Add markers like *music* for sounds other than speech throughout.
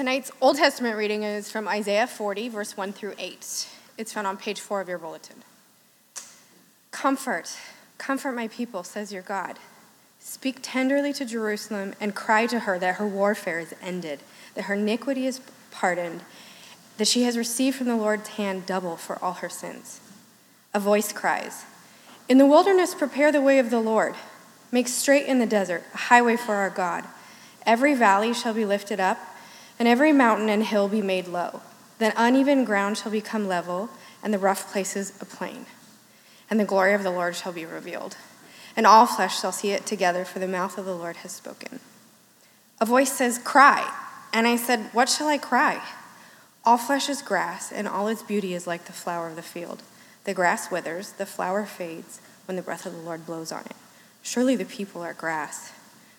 Tonight's Old Testament reading is from Isaiah 40, verse 1 through 8. It's found on page 4 of your bulletin. Comfort, comfort my people, says your God. Speak tenderly to Jerusalem and cry to her that her warfare is ended, that her iniquity is pardoned, that she has received from the Lord's hand double for all her sins. A voice cries, In the wilderness, prepare the way of the Lord. Make straight in the desert a highway for our God. Every valley shall be lifted up, and every mountain and hill be made low. Then uneven ground shall become level, and the rough places a plain. And the glory of the Lord shall be revealed, and all flesh shall see it together, for the mouth of the Lord has spoken. A voice says, Cry. And I said, What shall I cry? All flesh is grass, and all its beauty is like the flower of the field. The grass withers, the flower fades when the breath of the Lord blows on it. Surely the people are grass.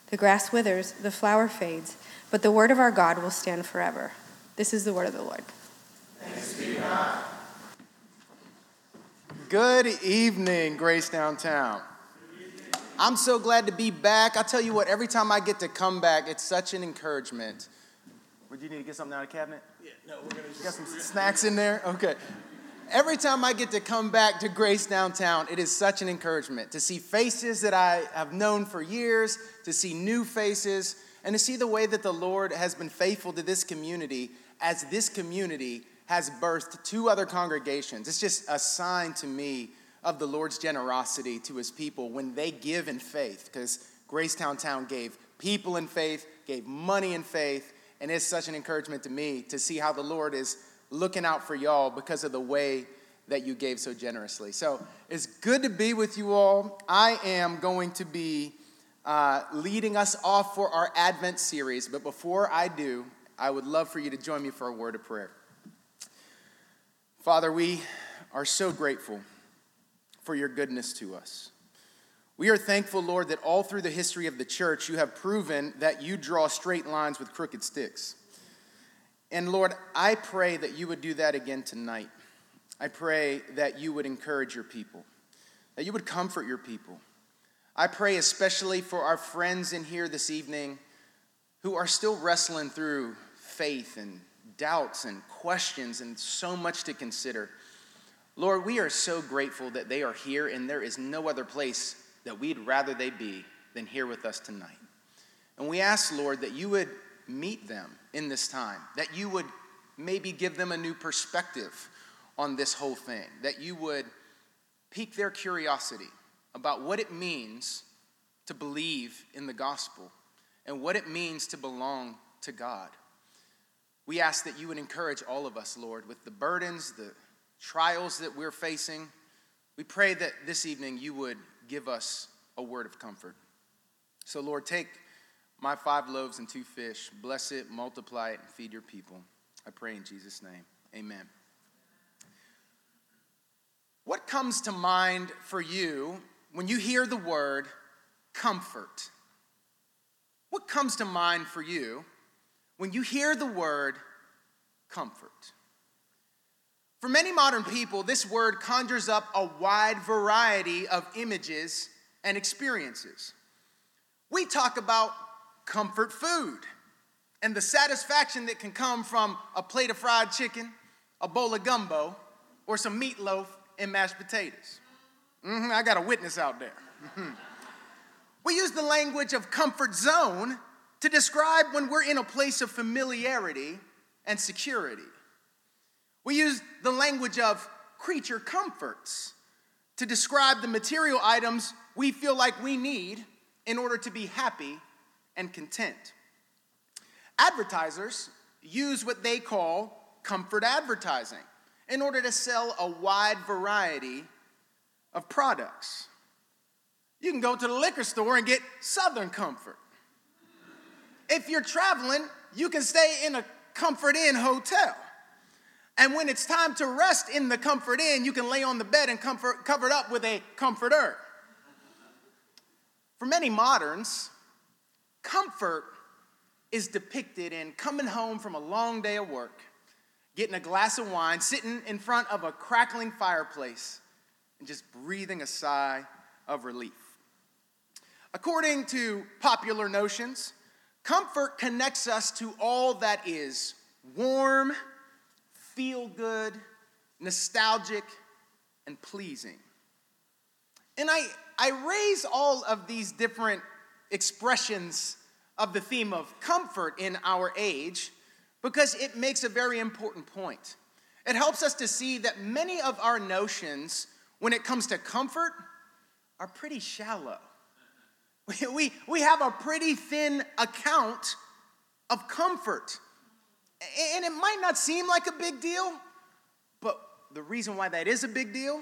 The grass withers, the flower fades, but the word of our God will stand forever. This is the word of the Lord. Thanks be God. Good evening, Grace Downtown. I'm so glad to be back. I tell you what, every time I get to come back, it's such an encouragement. Would you need to get something out of the cabinet? Yeah, no, we're gonna got some *laughs* snacks in there. Okay. Every time I get to come back to Grace Downtown, it is such an encouragement to see faces that I have known for years, to see new faces, and to see the way that the Lord has been faithful to this community as this community has birthed two other congregations. It's just a sign to me of the Lord's generosity to his people when they give in faith, because Grace Downtown gave people in faith, gave money in faith, and it's such an encouragement to me to see how the Lord is looking out for y'all because of the way that you gave so generously. So it's good to be with you all. I am going to be uh, leading us off for our Advent series, but before I do, I would love for you to join me for a word of prayer. Father, we are so grateful for your goodness to us. We are thankful, Lord, that all through the history of the church, you have proven that you draw straight lines with crooked sticks. And Lord, I pray that you would do that again tonight. I pray that you would encourage your people, that you would comfort your people. I pray especially for our friends in here this evening who are still wrestling through faith and doubts and questions and so much to consider. Lord, we are so grateful that they are here, and there is no other place that we'd rather they be than here with us tonight. And we ask, Lord, that you would meet them in this time, that you would maybe give them a new perspective on this whole thing, that you would pique their curiosity about what it means to believe in the gospel and what it means to belong to God. We ask that you would encourage all of us, Lord, with the burdens, the trials that we're facing. We pray that this evening you would give us a word of comfort. So, Lord, take my five loaves and two fish, bless it, multiply it, and feed your people. I pray in Jesus' name. Amen. What comes to mind for you when you hear the word comfort? What comes to mind for you when you hear the word comfort? For many modern people, this word conjures up a wide variety of images and experiences. We talk about comfort food and the satisfaction that can come from a plate of fried chicken, a bowl of gumbo, or some meatloaf and mashed potatoes. Mm-hmm, I got a witness out there. Mm-hmm. We use the language of comfort zone to describe when we're in a place of familiarity and security. We use the language of creature comforts to describe the material items we feel like we need in order to be happy and content. Advertisers use what they call comfort advertising in order to sell a wide variety of products. You can go to the liquor store and get Southern Comfort. If you're traveling, you can stay in a Comfort Inn hotel. And when it's time to rest in the Comfort Inn, you can lay on the bed and comfort, covered up with a comforter. For many moderns, comfort is depicted in coming home from a long day of work, getting a glass of wine, sitting in front of a crackling fireplace, and just breathing a sigh of relief. According to popular notions, Comfort connects us to all that is warm, feel good, nostalgic, and pleasing. And I, I raise all of these different expressions of the theme of comfort in our age because it makes a very important point. It helps us to see that many of our notions, when it comes to comfort, are pretty shallow. *laughs* We, we have a pretty thin account of comfort. And it might not seem like a big deal, but the reason why that is a big deal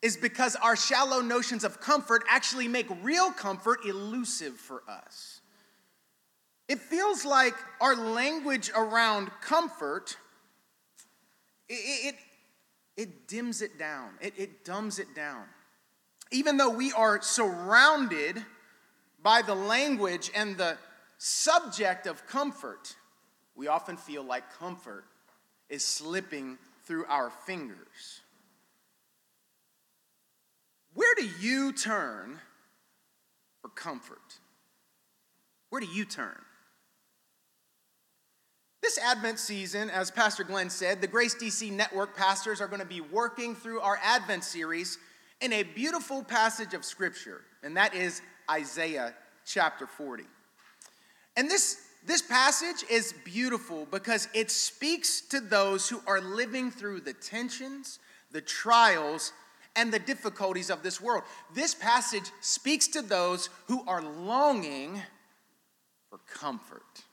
is because our shallow notions of comfort actually make real comfort elusive for us. It feels like our language around comfort, it, it, dims it down, it, it dumbs it down. Even though we are surrounded by the language and the subject of comfort, we often feel like comfort is slipping through our fingers. Where do you turn for comfort? Where do you turn? This Advent season, as Pastor Glenn said, the Grace DC Network pastors are going to be working through our Advent series in a beautiful passage of Scripture, and that is Isaiah chapter 40. And this, this passage is beautiful because it speaks to those who are living through the tensions, the trials, and the difficulties of this world. This passage speaks to those who are longing for comfort.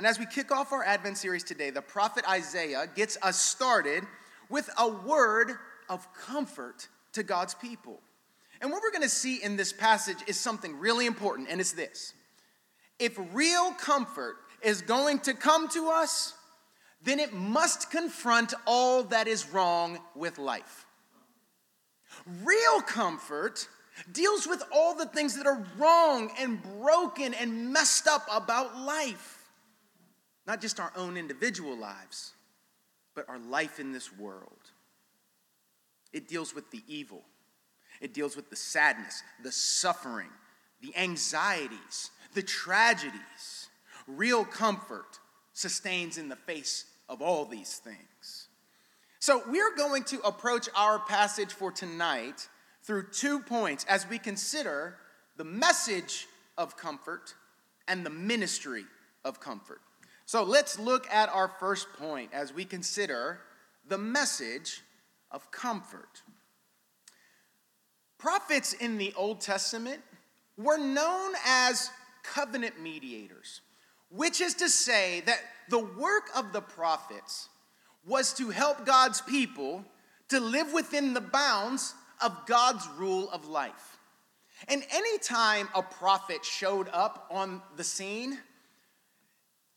And as we kick off our Advent series today, the prophet Isaiah gets us started with a word of comfort to God's people. And what we're going to see in this passage is something really important, and it's this. If real comfort is going to come to us, then it must confront all that is wrong with life. Real comfort deals with all the things that are wrong and broken and messed up about life. Not just our own individual lives, but our life in this world. It deals with the evil, it deals with the sadness, the suffering, the anxieties, the tragedies. Real comfort sustains in the face of all these things. So, we're going to approach our passage for tonight through two points as we consider the message of comfort and the ministry of comfort. So, let's look at our first point as we consider the message of comfort. Prophets in the Old Testament were known as covenant mediators, which is to say that the work of the prophets was to help God's people to live within the bounds of God's rule of life. And anytime a prophet showed up on the scene,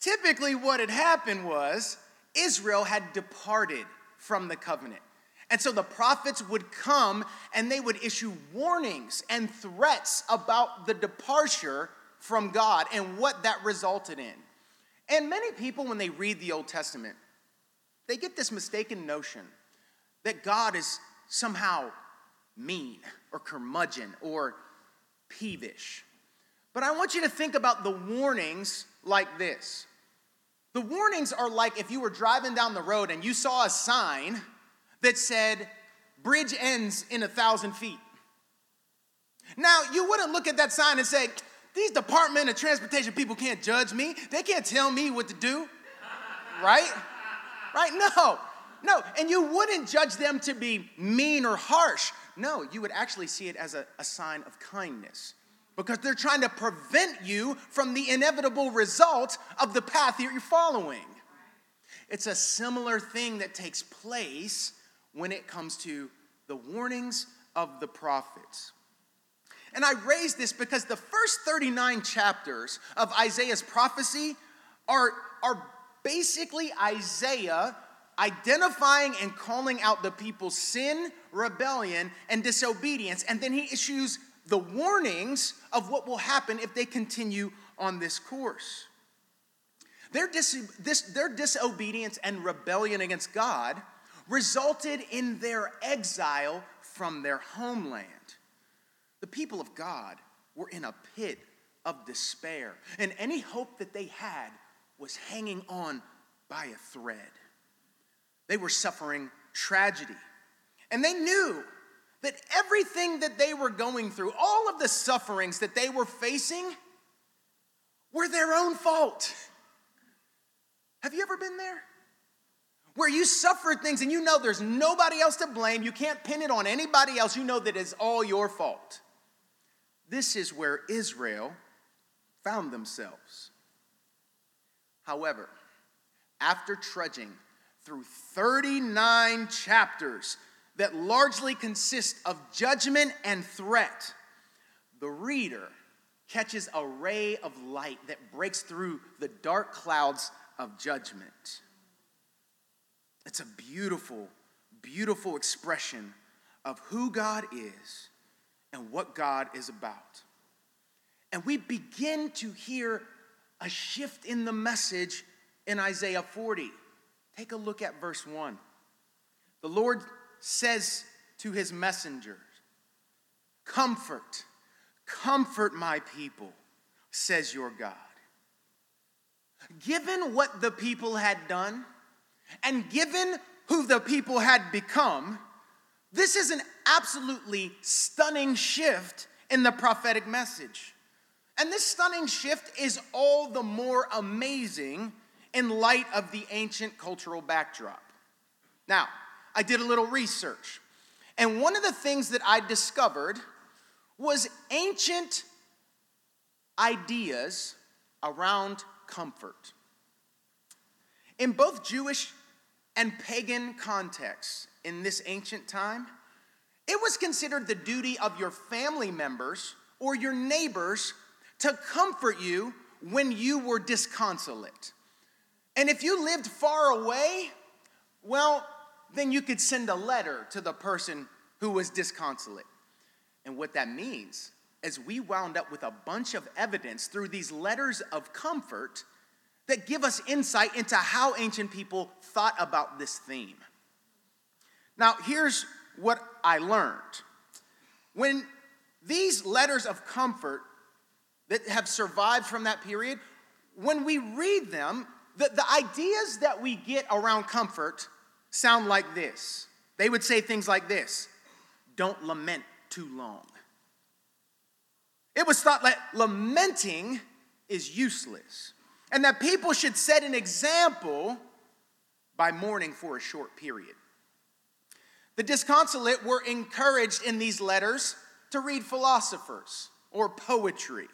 typically what had happened was Israel had departed from the covenant. And so the prophets would come and they would issue warnings and threats about the departure from God and what that resulted in. And many people, when they read the Old Testament, they get this mistaken notion that God is somehow mean or curmudgeon or peevish. But I want you to think about the warnings like this. The warnings are like if you were driving down the road and you saw a sign that said, bridge ends in a thousand feet. Now, you wouldn't look at that sign and say, these Department of Transportation people can't judge me. They can't tell me what to do. Right? Right? No. No. And you wouldn't judge them to be mean or harsh. No, you would actually see it as a, a sign of kindness because they're trying to prevent you from the inevitable result of the path that you're following. It's a similar thing that takes place when it comes to the warnings of the prophets. And I raise this because the first 39 chapters of Isaiah's prophecy are, are basically Isaiah identifying and calling out the people's sin, rebellion, and disobedience. And then he issues the warnings of what will happen if they continue on this course. Their, dis- this, their disobedience and rebellion against God resulted in their exile from their homeland. The people of God were in a pit of despair. And any hope that they had was hanging on by a thread. They were suffering tragedy. And they knew that everything that they were going through, all of the sufferings that they were facing, were their own fault. Have you ever been there? Where you suffered things and you know there's nobody else to blame, you can't pin it on anybody else, you know that it's all your fault. This is where Israel found themselves. However, after trudging through 39 chapters that largely consist of judgment and threat, the reader catches a ray of light that breaks through the dark clouds of judgment. It's a beautiful, beautiful expression of who God is and what God is about. And we begin to hear a shift in the message in Isaiah 40. Take a look at verse 1. The Lord says to his messengers, Comfort, comfort my people, says your God. Given what the people had done, and given who the people had become, this is an absolutely stunning shift in the prophetic message. And this stunning shift is all the more amazing in light of the ancient cultural backdrop. Now, I did a little research, and one of the things that I discovered was ancient ideas around comfort. In both Jewish and pagan contexts in this ancient time, it was considered the duty of your family members or your neighbors to comfort you when you were disconsolate. And if you lived far away, well, then you could send a letter to the person who was disconsolate. And what that means is we wound up with a bunch of evidence through these letters of comfort that give us insight into how ancient people thought about this theme. Now, here's what I learned. When these letters of comfort that have survived from that period, when we read them, the, the ideas that we get around comfort sound like this. They would say things like this Don't lament too long. It was thought that lamenting is useless and that people should set an example by mourning for a short period. The disconsolate were encouraged in these letters to read philosophers or poetry.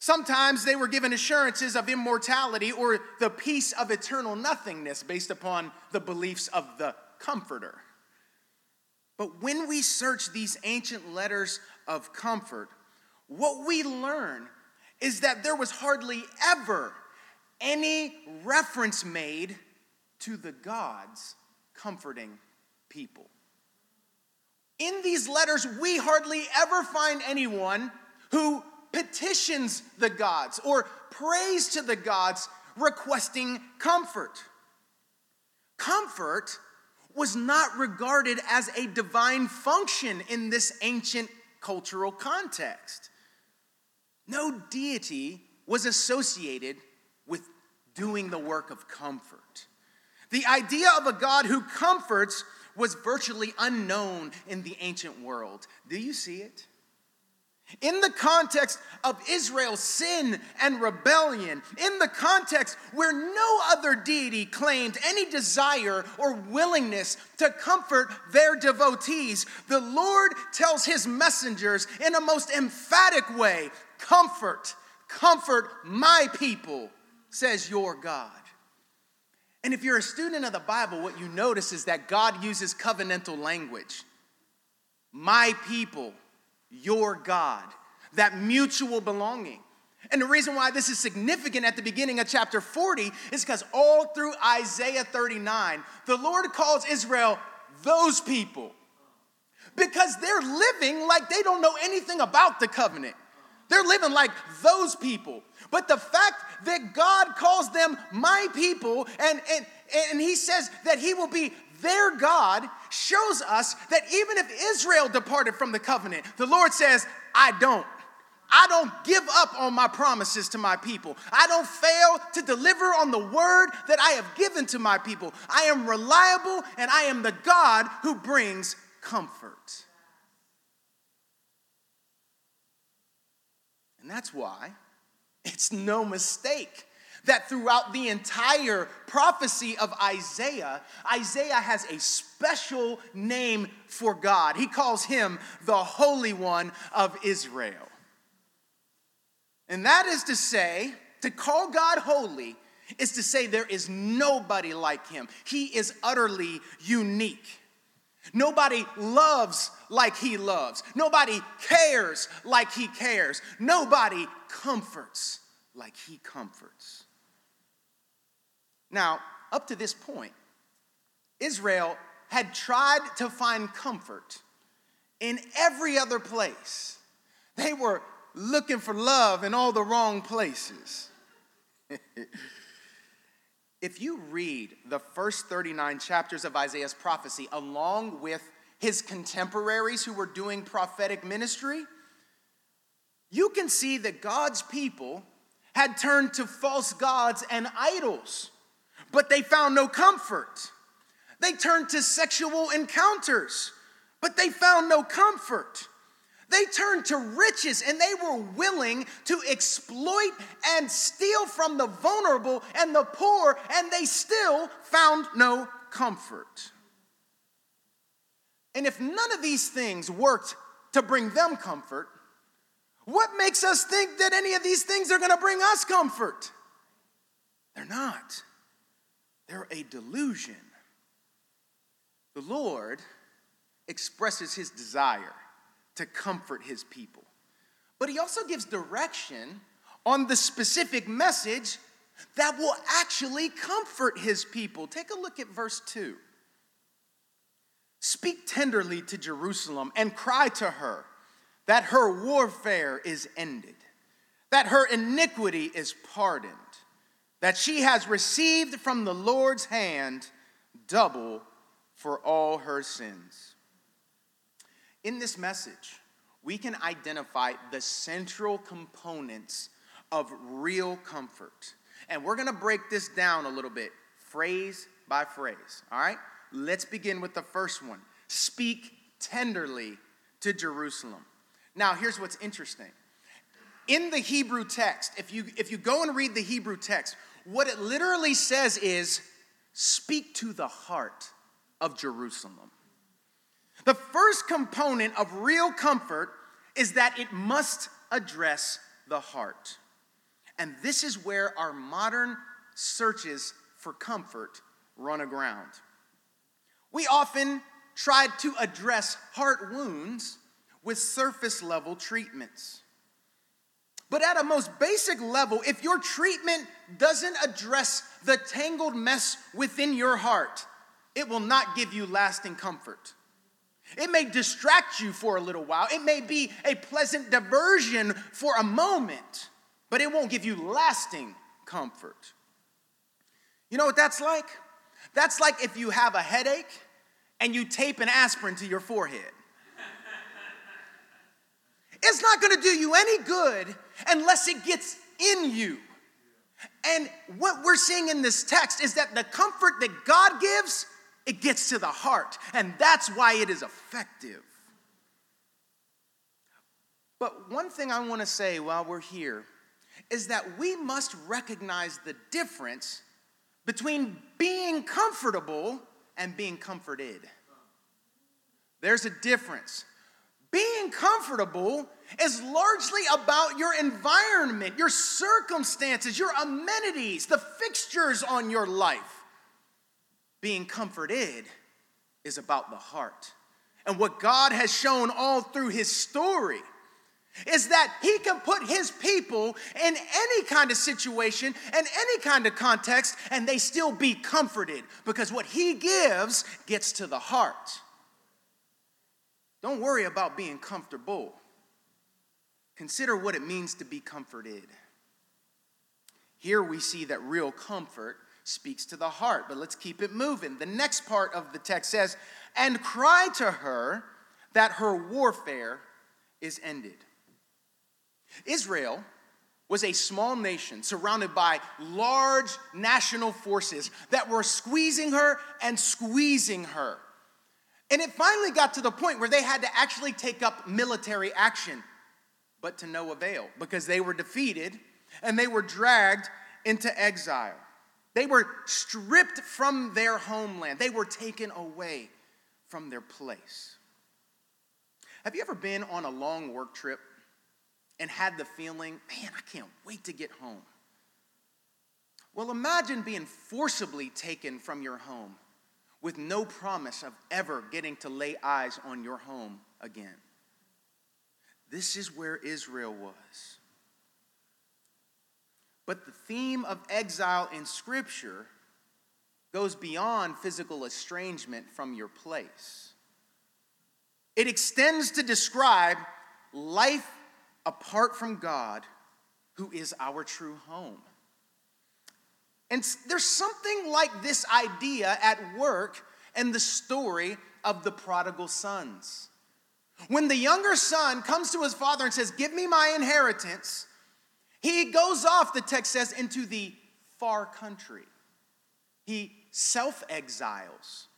Sometimes they were given assurances of immortality or the peace of eternal nothingness based upon the beliefs of the Comforter. But when we search these ancient letters of comfort, what we learn is that there was hardly ever any reference made to the gods comforting people. In these letters, we hardly ever find anyone who petitions the gods or prays to the gods requesting comfort. Comfort was not regarded as a divine function in this ancient cultural context. No deity was associated with doing the work of comfort. The idea of a God who comforts was virtually unknown in the ancient world. Do you see it? In the context of Israel's sin and rebellion, in the context where no other deity claimed any desire or willingness to comfort their devotees, the Lord tells his messengers in a most emphatic way Comfort, comfort my people, says your God. And if you're a student of the Bible, what you notice is that God uses covenantal language. My people your God, that mutual belonging. And the reason why this is significant at the beginning of chapter 40 is because all through Isaiah 39, the Lord calls Israel those people because they're living like they don't know anything about the covenant. They're living like those people. But the fact that God calls them my people and, and, and He says that He will be their God shows us that even if Israel departed from the covenant, the Lord says, I don't. I don't give up on my promises to my people. I don't fail to deliver on the word that I have given to my people. I am reliable and I am the God who brings comfort. And that's why it's no mistake that throughout the entire prophecy of Isaiah, Isaiah has a special name for God. He calls him the Holy One of Israel. And that is to say, to call God holy is to say there is nobody like him. He is utterly unique. Nobody loves like he loves. Nobody cares like he cares. Nobody comforts like he comforts. Now, up to this point, Israel had tried to find comfort in every other place. They were looking for love in all the wrong places. *laughs* if you read the first 39 chapters of Isaiah's prophecy along with his contemporaries who were doing prophetic ministry, you can see that God's people had turned to false gods and idols but they found no comfort. They turned to sexual encounters, but they found no comfort. They turned to riches and they were willing to exploit and steal from the vulnerable and the poor, and they still found no comfort. And if none of these things worked to bring them comfort, what makes us think that any of these things are to bring us comfort? They're not. They're a delusion. The Lord expresses his desire to comfort his people, but he also gives direction on the specific message that will actually comfort his people. Take a look at verse 2. Speak tenderly to Jerusalem and cry to her that her warfare is ended, that her iniquity is pardoned that she has received from the Lord's hand double for all her sins. In this message, we can identify the central components of real comfort. And we're gonna break this down a little bit, phrase by phrase, all right? Let's begin with the first one speak tenderly to Jerusalem. Now, here's what's interesting. In the Hebrew text, if you, if you go and read the Hebrew text, what it literally says is speak to the heart of Jerusalem. The first component of real comfort is that it must address the heart. And this is where our modern searches for comfort run aground. We often try to address heart wounds with surface level treatments. But at a most basic level, if your treatment doesn't address the tangled mess within your heart, it will not give you lasting comfort. It may distract you for a little while, it may be a pleasant diversion for a moment, but it won't give you lasting comfort. You know what that's like? That's like if you have a headache and you tape an aspirin to your forehead. It's not gonna do you any good unless it gets in you. And what we're seeing in this text is that the comfort that God gives, it gets to the heart. And that's why it is effective. But one thing I wanna say while we're here is that we must recognize the difference between being comfortable and being comforted. There's a difference. Being comfortable is largely about your environment, your circumstances, your amenities, the fixtures on your life. Being comforted is about the heart. And what God has shown all through his story is that he can put his people in any kind of situation and any kind of context and they still be comforted because what he gives gets to the heart. Don't worry about being comfortable. Consider what it means to be comforted. Here we see that real comfort speaks to the heart, but let's keep it moving. The next part of the text says, And cry to her that her warfare is ended. Israel was a small nation surrounded by large national forces that were squeezing her and squeezing her. And it finally got to the point where they had to actually take up military action, but to no avail because they were defeated and they were dragged into exile. They were stripped from their homeland, they were taken away from their place. Have you ever been on a long work trip and had the feeling, man, I can't wait to get home. Well, imagine being forcibly taken from your home with no promise of ever getting to lay eyes on your home again. This is where Israel was. But the theme of exile in Scripture goes beyond physical estrangement from your place. It extends to describe life apart from God, who is our true home. And there's something like this idea at work in the story of the prodigal sons. When the younger son comes to his father and says, Give me my inheritance, he goes off, the text says, into the far country. He self exiles.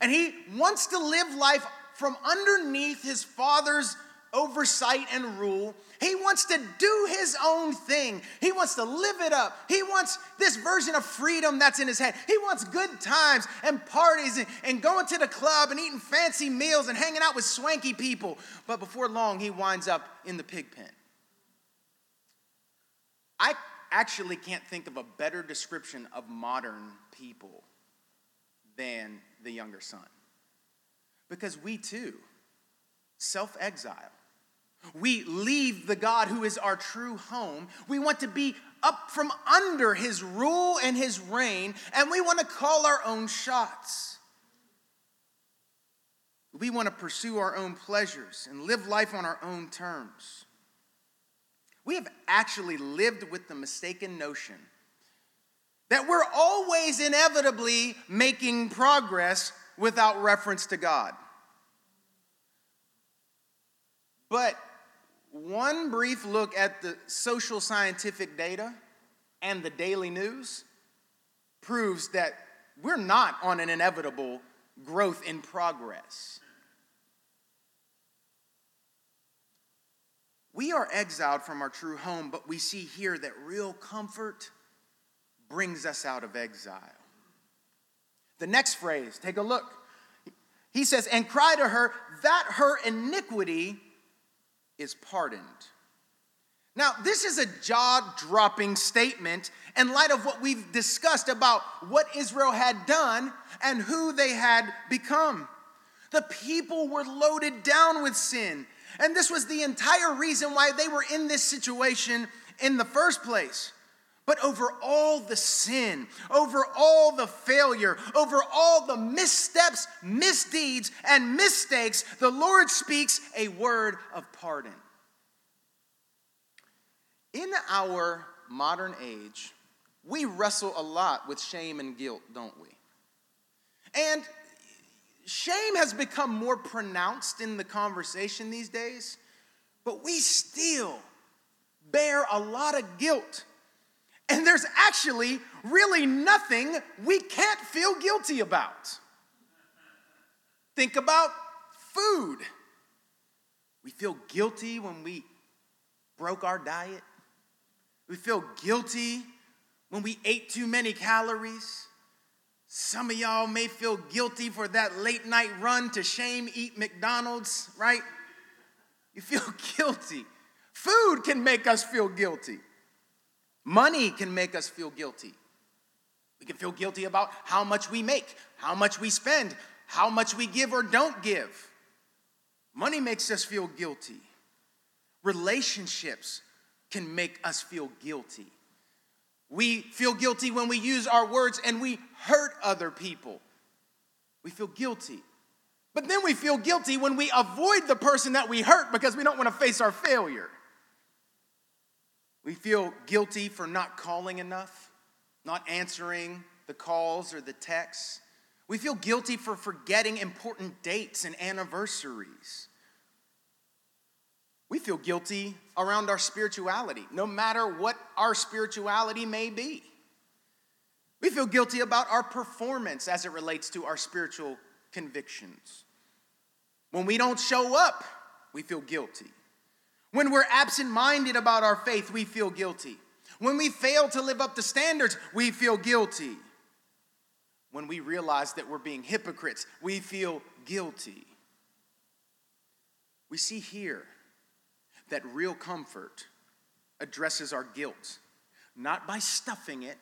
And he wants to live life from underneath his father's oversight and rule. He wants to do his own thing. He wants to live it up. He wants this version of freedom that's in his head. He wants good times and parties and, and going to the club and eating fancy meals and hanging out with swanky people. But before long, he winds up in the pig pen. I actually can't think of a better description of modern people than the younger son. Because we too self exile we leave the God who is our true home. We want to be up from under his rule and his reign, and we want to call our own shots. We want to pursue our own pleasures and live life on our own terms. We have actually lived with the mistaken notion that we're always inevitably making progress without reference to God. But one brief look at the social scientific data and the daily news proves that we're not on an inevitable growth in progress. We are exiled from our true home, but we see here that real comfort brings us out of exile. The next phrase, take a look. He says, and cry to her that her iniquity is pardoned. Now, this is a jaw dropping statement in light of what we've discussed about what Israel had done and who they had become. The people were loaded down with sin, and this was the entire reason why they were in this situation in the first place. But over all the sin, over all the failure, over all the missteps, misdeeds, and mistakes, the Lord speaks a word of pardon. In our modern age, we wrestle a lot with shame and guilt, don't we? And shame has become more pronounced in the conversation these days, but we still bear a lot of guilt and there's actually really nothing we can't feel guilty about. Think about food. We feel guilty when we broke our diet. We feel guilty when we ate too many calories. Some of y'all may feel guilty for that late night run to shame eat McDonald's, right? You feel *laughs* guilty. Food can make us feel guilty. Money can make us feel guilty. We can feel guilty about how much we make, how much we spend, how much we give or don't give. Money makes us feel guilty. Relationships can make us feel guilty. We feel guilty when we use our words and we hurt other people. We feel guilty. But then we feel guilty when we avoid the person that we hurt because we don't want to face our failure. We feel guilty for not calling enough, not answering the calls or the texts. We feel guilty for forgetting important dates and anniversaries. We feel guilty around our spirituality, no matter what our spirituality may be. We feel guilty about our performance as it relates to our spiritual convictions. When we don't show up, we feel guilty. When we're absent minded about our faith, we feel guilty. When we fail to live up to standards, we feel guilty. When we realize that we're being hypocrites, we feel guilty. We see here that real comfort addresses our guilt, not by stuffing it,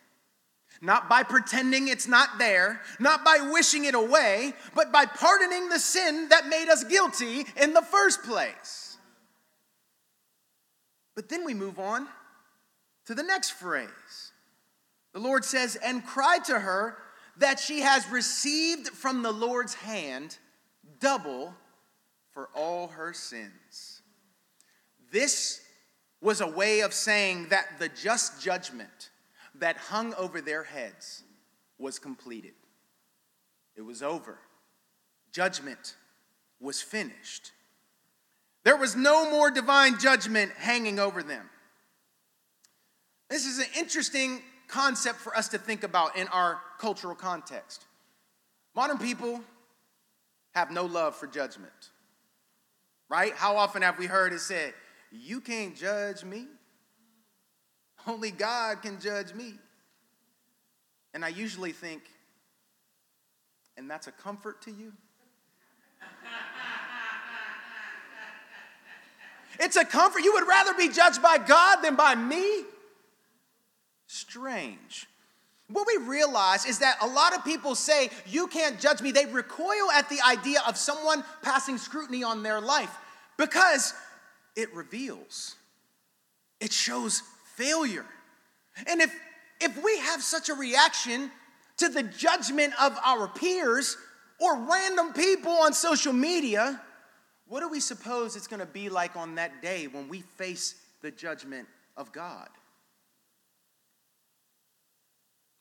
not by pretending it's not there, not by wishing it away, but by pardoning the sin that made us guilty in the first place. But then we move on to the next phrase. The Lord says, and cry to her that she has received from the Lord's hand double for all her sins. This was a way of saying that the just judgment that hung over their heads was completed. It was over. Judgment was finished. There was no more divine judgment hanging over them. This is an interesting concept for us to think about in our cultural context. Modern people have no love for judgment, right? How often have we heard it said, You can't judge me? Only God can judge me. And I usually think, and that's a comfort to you? It's a comfort. You would rather be judged by God than by me? Strange. What we realize is that a lot of people say, You can't judge me. They recoil at the idea of someone passing scrutiny on their life because it reveals, it shows failure. And if, if we have such a reaction to the judgment of our peers or random people on social media, what do we suppose it's gonna be like on that day when we face the judgment of God?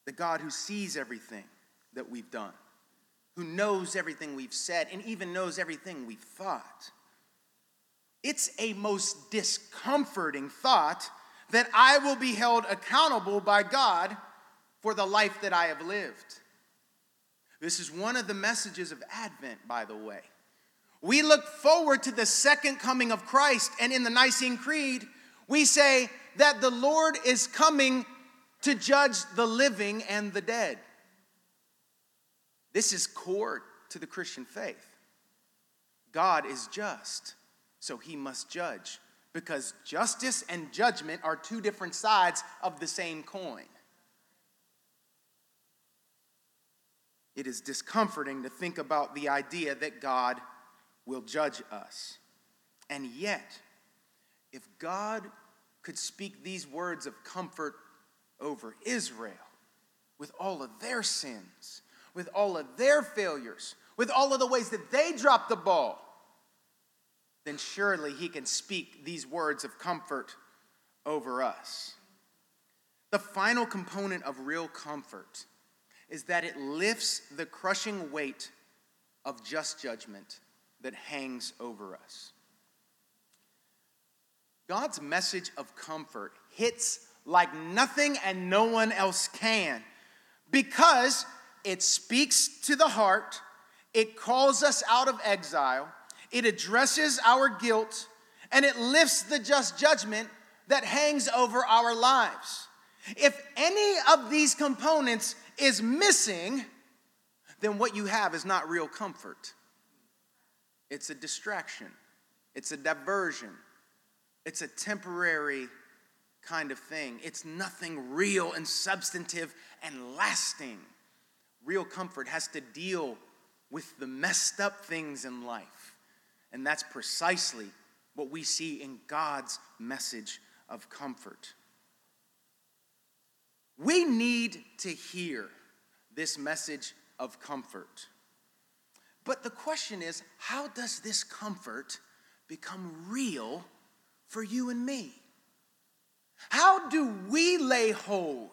The God who sees everything that we've done, who knows everything we've said, and even knows everything we've thought. It's a most discomforting thought that I will be held accountable by God for the life that I have lived. This is one of the messages of Advent, by the way. We look forward to the second coming of Christ, and in the Nicene Creed, we say that the Lord is coming to judge the living and the dead. This is core to the Christian faith. God is just, so he must judge because justice and judgment are two different sides of the same coin. It is discomforting to think about the idea that God will judge us. And yet, if God could speak these words of comfort over Israel with all of their sins, with all of their failures, with all of the ways that they dropped the ball, then surely he can speak these words of comfort over us. The final component of real comfort is that it lifts the crushing weight of just judgment that hangs over us. God's message of comfort hits like nothing and no one else can because it speaks to the heart, it calls us out of exile, it addresses our guilt, and it lifts the just judgment that hangs over our lives. If any of these components is missing, then what you have is not real comfort. It's a distraction, it's a diversion, it's a temporary kind of thing. It's nothing real and substantive and lasting. Real comfort has to deal with the messed up things in life. And that's precisely what we see in God's message of comfort. We need to hear this message of comfort. But the question is how does this comfort become real for you and me? How do we lay hold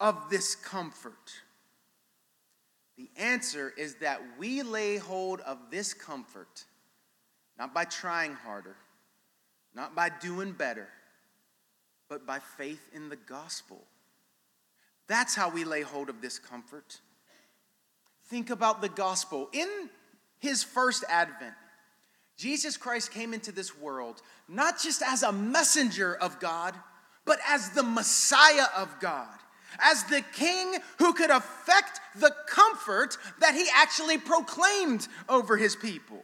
of this comfort? The answer is that we lay hold of this comfort not by trying harder, not by doing better, but by faith in the gospel. That's how we lay hold of this comfort. Think about the gospel. In his first advent, Jesus Christ came into this world not just as a messenger of God, but as the Messiah of God, as the king who could affect the comfort that he actually proclaimed over his people.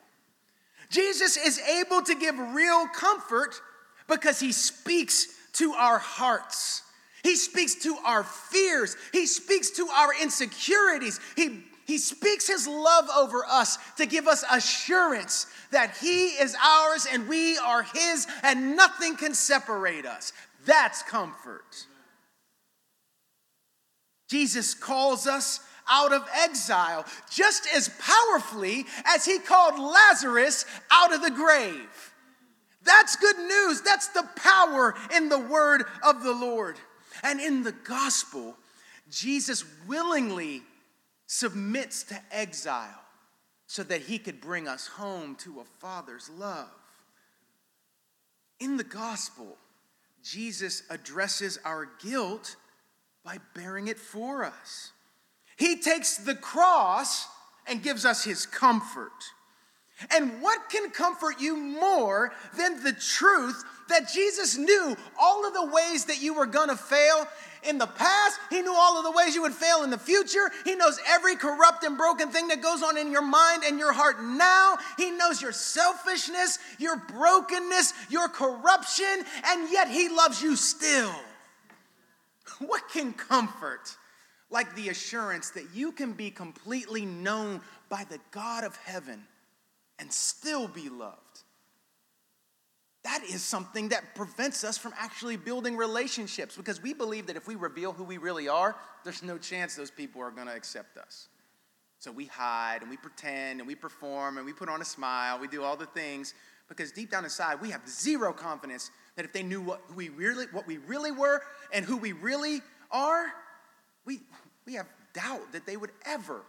Jesus is able to give real comfort because he speaks to our hearts. He speaks to our fears. He speaks to our insecurities. He, he speaks his love over us to give us assurance that he is ours and we are his and nothing can separate us. That's comfort. Jesus calls us out of exile just as powerfully as he called Lazarus out of the grave. That's good news. That's the power in the word of the Lord. And in the gospel, Jesus willingly submits to exile so that he could bring us home to a father's love. In the gospel, Jesus addresses our guilt by bearing it for us. He takes the cross and gives us his comfort. And what can comfort you more than the truth that Jesus knew all of the ways that you were gonna fail in the past? He knew all of the ways you would fail in the future. He knows every corrupt and broken thing that goes on in your mind and your heart now. He knows your selfishness, your brokenness, your corruption, and yet He loves you still. *laughs* What can comfort? like the assurance that you can be completely known by the God of heaven and still be loved. That is something that prevents us from actually building relationships because we believe that if we reveal who we really are, there's no chance those people are going to accept us. So we hide and we pretend and we perform and we put on a smile, we do all the things because deep down inside we have zero confidence that if they knew what we really what we really were and who we really are, we, we have doubt that they would ever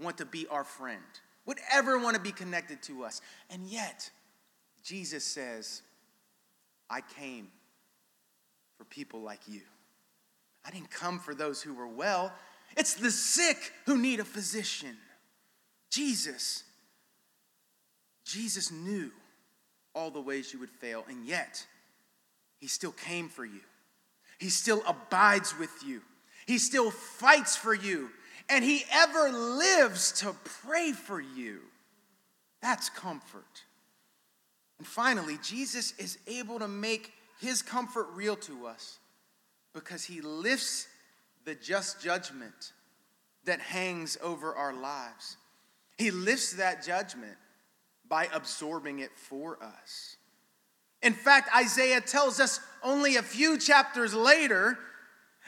want to be our friend, would ever want to be connected to us. And yet, Jesus says, I came for people like you. I didn't come for those who were well. It's the sick who need a physician. Jesus, Jesus knew all the ways you would fail, and yet he still came for you. He still abides with you. He still fights for you, and He ever lives to pray for you. That's comfort. And finally, Jesus is able to make His comfort real to us because He lifts the just judgment that hangs over our lives. He lifts that judgment by absorbing it for us. In fact, Isaiah tells us only a few chapters later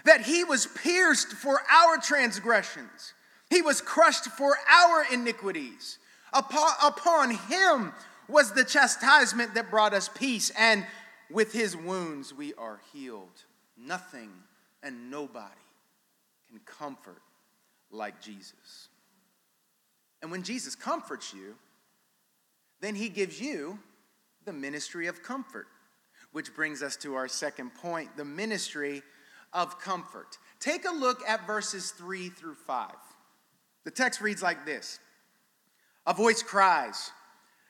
that he was pierced for our transgressions, he was crushed for our iniquities. Upon, upon him was the chastisement that brought us peace, and with his wounds we are healed. Nothing and nobody can comfort like Jesus. And when Jesus comforts you, then he gives you the ministry of comfort, which brings us to our second point the ministry of comfort. Take a look at verses 3 through 5. The text reads like this A voice cries,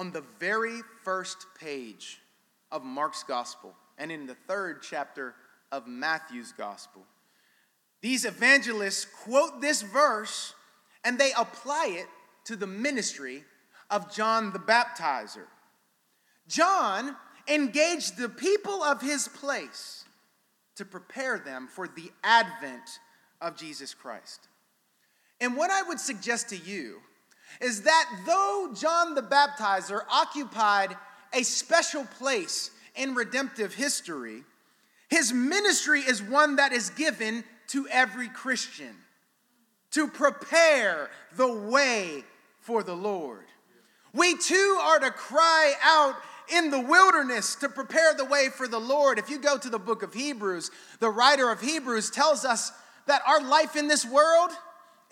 On the very first page of Mark's gospel, and in the third chapter of Matthew's gospel, these evangelists quote this verse and they apply it to the ministry of John the Baptizer. John engaged the people of his place to prepare them for the advent of Jesus Christ. And what I would suggest to you is that though John the Baptizer occupied a special place in redemptive history, his ministry is one that is given to every Christian to prepare the way for the Lord. We too are to cry out in the wilderness to prepare the way for the Lord. If you go to the book of Hebrews, the writer of Hebrews tells us that our life in this world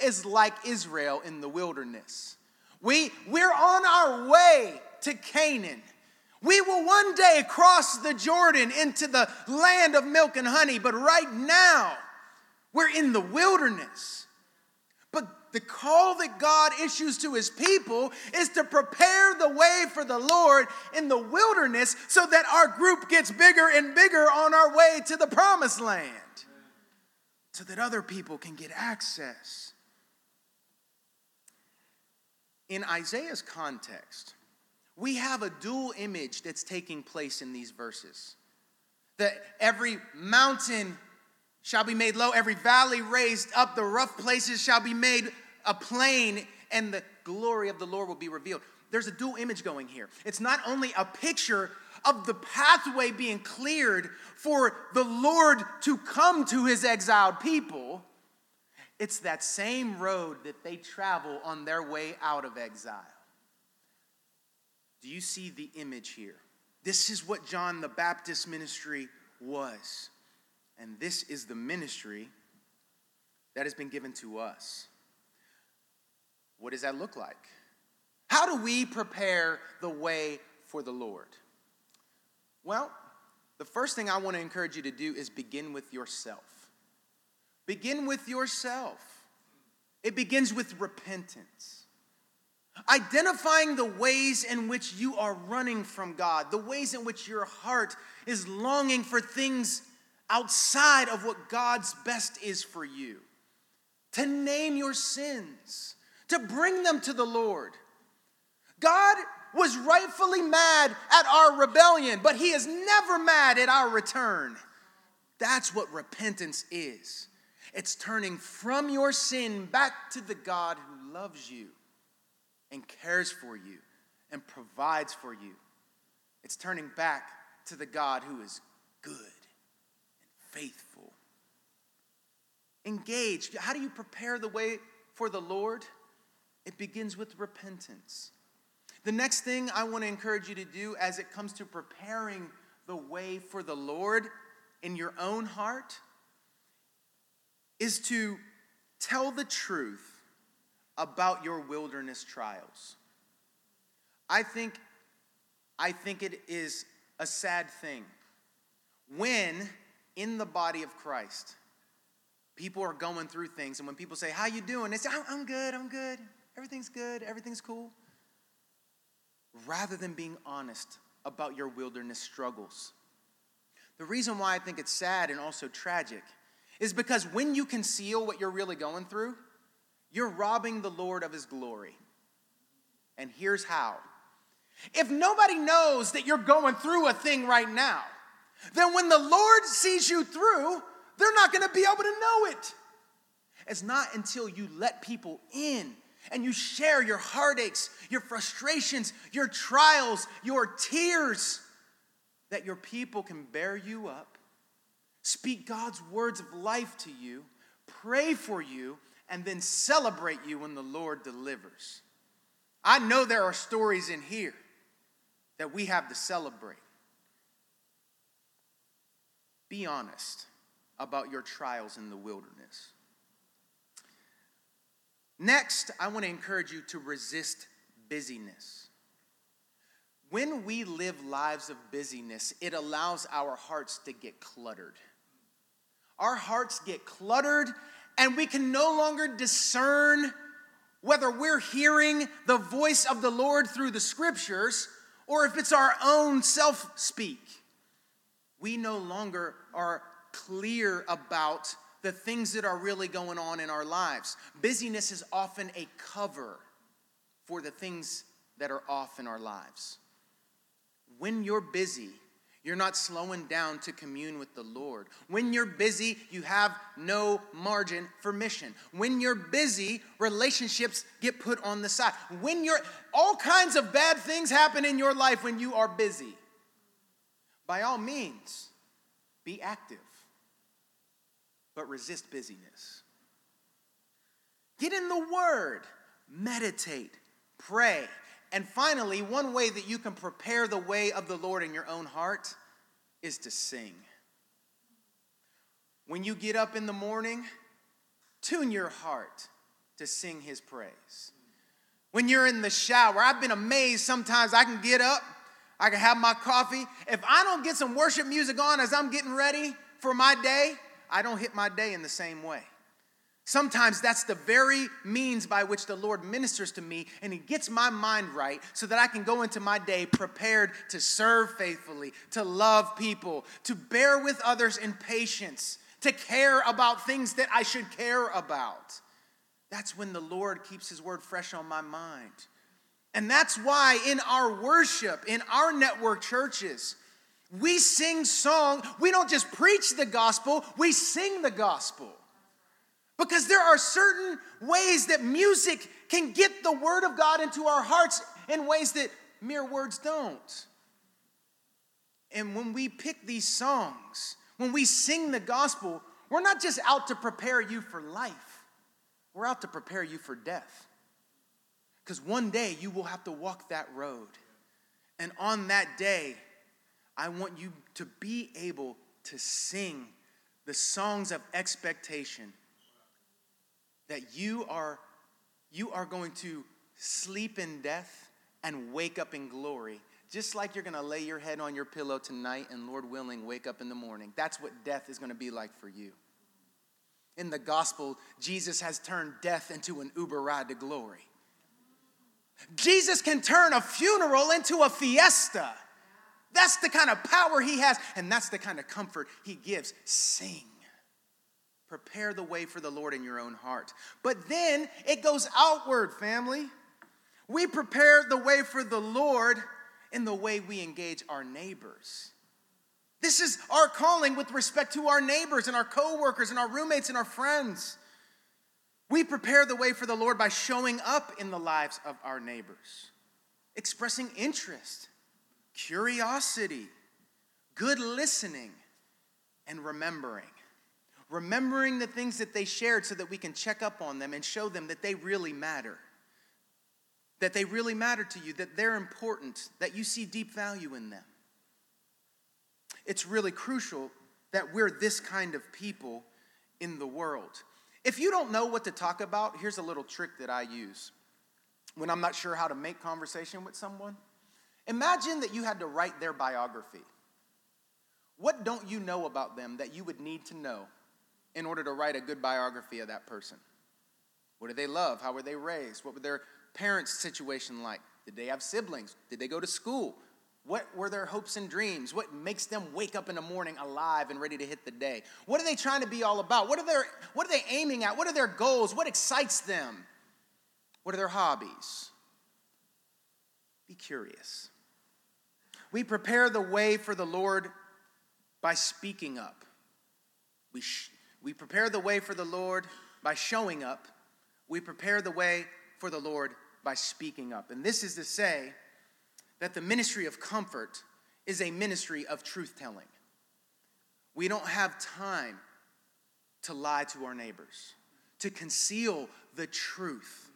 is like Israel in the wilderness. We, we're on our way to Canaan. We will one day cross the Jordan into the land of milk and honey, but right now, we're in the wilderness. But the call that God issues to his people is to prepare the way for the Lord in the wilderness so that our group gets bigger and bigger on our way to the promised land, so that other people can get access. In Isaiah's context, we have a dual image that's taking place in these verses. That every mountain shall be made low, every valley raised up, the rough places shall be made a plain, and the glory of the Lord will be revealed. There's a dual image going here. It's not only a picture of the pathway being cleared for the Lord to come to his exiled people, it's that same road that they travel on their way out of exile. Do you see the image here? This is what John the Baptist ministry was. And this is the ministry that has been given to us. What does that look like? How do we prepare the way for the Lord? Well, the first thing I want to encourage you to do is begin with yourself. Begin with yourself. It begins with repentance. Identifying the ways in which you are running from God, the ways in which your heart is longing for things outside of what God's best is for you. To name your sins, to bring them to the Lord. God was rightfully mad at our rebellion, but He is never mad at our return. That's what repentance is. It's turning from your sin back to the God who loves you and cares for you and provides for you. It's turning back to the God who is good and faithful. Engage. How do you prepare the way for the Lord? It begins with repentance. The next thing I want to encourage you to do as it comes to preparing the way for the Lord in your own heart is to tell the truth about your wilderness trials. I think, I think it is a sad thing when in the body of Christ, people are going through things, and when people say, How you doing? They say, I'm good, I'm good, everything's good, everything's cool. Rather than being honest about your wilderness struggles. The reason why I think it's sad and also tragic is because when you conceal what you're really going through, you're robbing the Lord of his glory. And here's how. If nobody knows that you're going through a thing right now, then when the Lord sees you through, they're not to be able to know it. It's not until you let people in and you share your heartaches, your frustrations, your trials, your tears, that your people can bear you up, speak God's words of life to you, pray for you, and then celebrate you when the Lord delivers. I know there are stories in here that we have to celebrate. Be honest about your trials in the wilderness. Next, I want to encourage you to resist busyness. When we live lives of busyness, it allows our hearts to get cluttered. Our hearts get cluttered and we can no longer discern whether we're hearing the voice of the Lord through the scriptures or if it's our own self speak. We no longer are clear about the things that are really going on in our lives. Busyness is often a cover for the things that are off in our lives. When you're busy, you're not slowing down to commune with the Lord. When you're busy, you have no margin for mission. When you're busy, relationships get put on the side. When you're all kinds of bad things happen in your life when you are busy. by all means, be active, but resist busyness. Get in the Word, meditate, pray. And finally, one way that you can prepare the way of the Lord in your own heart is to sing. When you get up in the morning, tune your heart to sing His praise. When you're in the shower, I've been amazed sometimes I can get up, I can have my coffee. If I don't get some worship music on as I'm getting ready for my day, I don't hit my day in the same way. Sometimes that's the very means by which the Lord ministers to me and He gets my mind right so that I can go into my day prepared to serve faithfully, to love people, to bear with others in patience, to care about things that I should care about. That's when the Lord keeps His word fresh on my mind. And that's why in our worship, in our network churches, we sing song. We don't just preach the gospel, we sing the gospel. Because there are certain ways that music can get the word of God into our hearts in ways that mere words don't. And when we pick these songs, when we sing the gospel, we're not just out to prepare you for life, we're out to prepare you for death. Because one day you will have to walk that road. And on that day, I want you to be able to sing the songs of expectation that you are you are going to sleep in death and wake up in glory. Just like you're going to lay your head on your pillow tonight and lord willing wake up in the morning. That's what death is going to be like for you. In the gospel jesus has turned death into an uber ride to glory. Jesus can turn a funeral into a fiesta. That's the kind of power he has and that's the kind of comfort he gives. Sing Prepare the way for the Lord in your own heart. But then it goes outward, family. We prepare the way for the Lord in the way we engage our neighbors. This is our calling with respect to our neighbors and our coworkers and our roommates and our friends. We prepare the way for the Lord by showing up in the lives of our neighbors, expressing interest, curiosity, good listening, and remembering remembering the things that they shared so that we can check up on them and show them that they really matter. That they really matter to you, that they're important, that you see deep value in them. It's really crucial that we're this kind of people in the world. If you don't know what to talk about, here's a little trick that I use when I'm not sure how to make conversation with someone. Imagine that you had to write their biography. What don't you know about them that you would need to know in order to write a good biography of that person? What did they love? How were they raised? What were their parents' situation like? Did they have siblings? Did they go to school? What were their hopes and dreams? What makes them wake up in the morning alive and ready to hit the day? What are they trying to be all about? What are, their, what are they aiming at? What are their goals? What excites them? What are their hobbies? Be curious. We prepare the way for the Lord by speaking up. We, sh- we prepare the way for the Lord by showing up. We prepare the way for the Lord by speaking up. And this is to say that the ministry of comfort is a ministry of truth telling. We don't have time to lie to our neighbors, to conceal the truth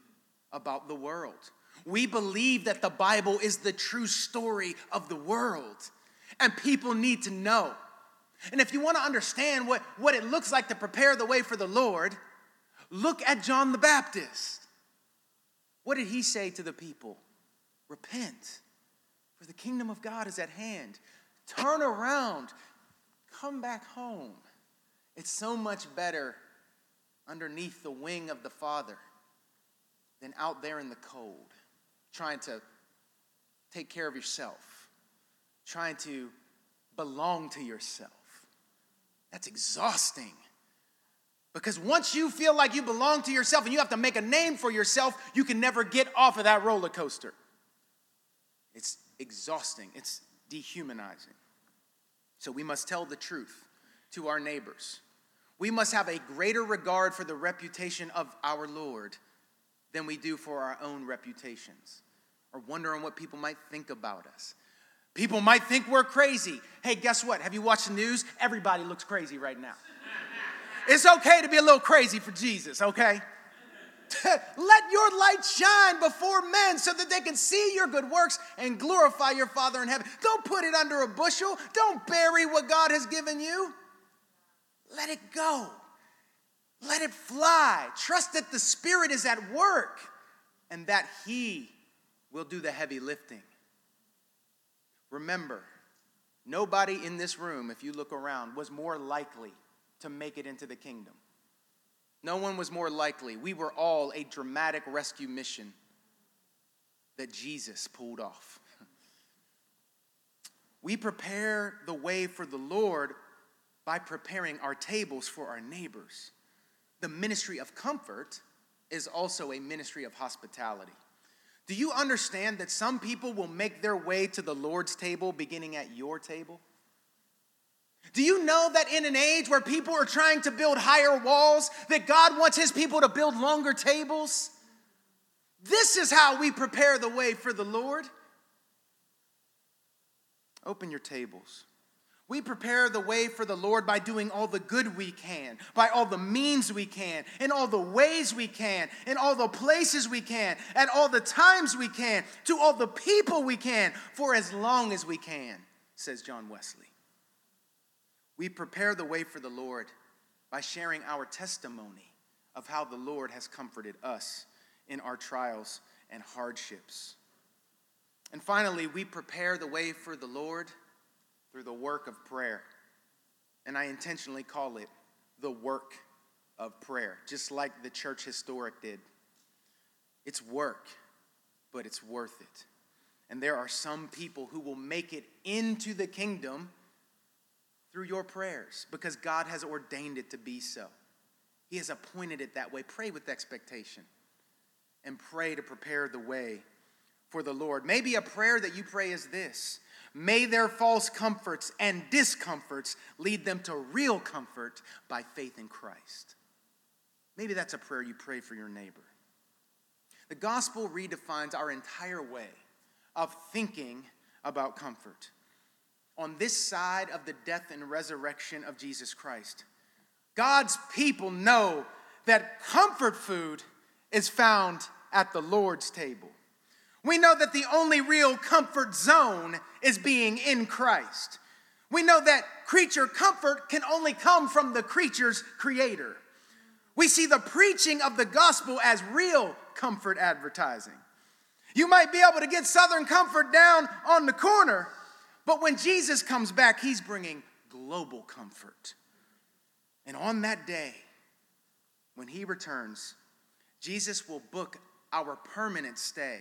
about the world. We believe that the Bible is the true story of the world, and people need to know and if you want to understand what, what it looks like to prepare the way for the Lord, look at John the Baptist. What did he say to the people? Repent, for the kingdom of God is at hand. Turn around, come back home. It's so much better underneath the wing of the Father than out there in the cold, trying to take care of yourself, trying to belong to yourself. That's exhausting. Because once you feel like you belong to yourself and you have to make a name for yourself, you can never get off of that roller coaster. It's exhausting, it's dehumanizing. So we must tell the truth to our neighbors. We must have a greater regard for the reputation of our Lord than we do for our own reputations or wondering what people might think about us. People might think we're crazy. Hey, guess what? Have you watched the news? Everybody looks crazy right now. It's okay to be a little crazy for Jesus, okay? *laughs* Let your light shine before men so that they can see your good works and glorify your Father in heaven. Don't put it under a bushel. Don't bury what God has given you. Let it go. Let it fly. Trust that the Spirit is at work and that He will do the heavy lifting. Remember, nobody in this room, if you look around, was more likely to make it into the kingdom. No one was more likely. We were all a dramatic rescue mission that Jesus pulled off. *laughs* We prepare the way for the Lord by preparing our tables for our neighbors. The ministry of comfort is also a ministry of hospitality. Do you understand that some people will make their way to the Lord's table beginning at your table? Do you know that in an age where people are trying to build higher walls, that God wants his people to build longer tables? This is how we prepare the way for the Lord. Open your tables. We prepare the way for the Lord by doing all the good we can, by all the means we can, in all the ways we can, in all the places we can, at all the times we can, to all the people we can, for as long as we can, says John Wesley. We prepare the way for the Lord by sharing our testimony of how the Lord has comforted us in our trials and hardships. And finally, we prepare the way for the Lord through the work of prayer. And I intentionally call it the work of prayer, just like the church historic did. It's work, but it's worth it. And there are some people who will make it into the kingdom through your prayers because God has ordained it to be so. He has appointed it that way. Pray with expectation and pray to prepare the way for the Lord. Maybe a prayer that you pray is this May their false comforts and discomforts lead them to real comfort by faith in Christ. Maybe that's a prayer you pray for your neighbor. The gospel redefines our entire way of thinking about comfort on this side of the death and resurrection of Jesus Christ. God's people know that comfort food is found at the Lord's table. We know that the only real comfort zone is being in Christ. We know that creature comfort can only come from the creature's creator. We see the preaching of the gospel as real comfort advertising. You might be able to get Southern comfort down on the corner, but when Jesus comes back, he's bringing global comfort. And on that day, when he returns, Jesus will book our permanent stay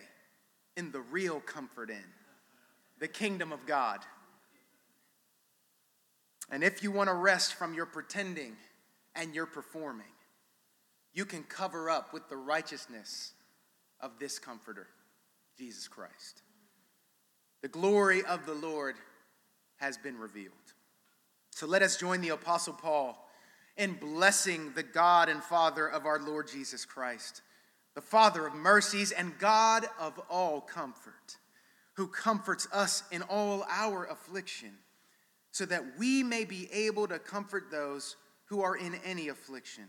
in the real comfort in the kingdom of God. And if you want to rest from your pretending and your performing, you can cover up with the righteousness of this comforter, Jesus Christ. The glory of the Lord has been revealed. So let us join the Apostle Paul in blessing the God and Father of our Lord Jesus Christ, the Father of mercies and God of all comfort, who comforts us in all our affliction, so that we may be able to comfort those who are in any affliction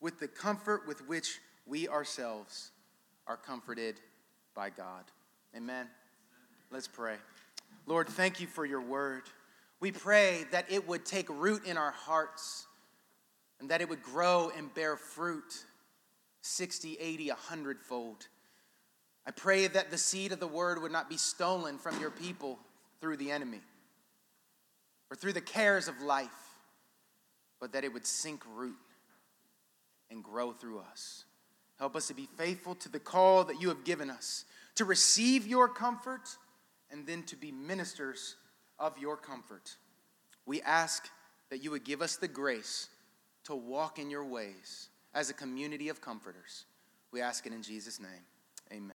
with the comfort with which we ourselves are comforted by God. Amen. Let's pray. Lord, thank you for your word. We pray that it would take root in our hearts and that it would grow and bear fruit 60, 80, 100 fold. I pray that the seed of the word would not be stolen from your people through the enemy or through the cares of life, but that it would sink root and grow through us. Help us to be faithful to the call that you have given us to receive your comfort and then to be ministers of your comfort. We ask that you would give us the grace to walk in your ways as a community of comforters. We ask it in Jesus' name.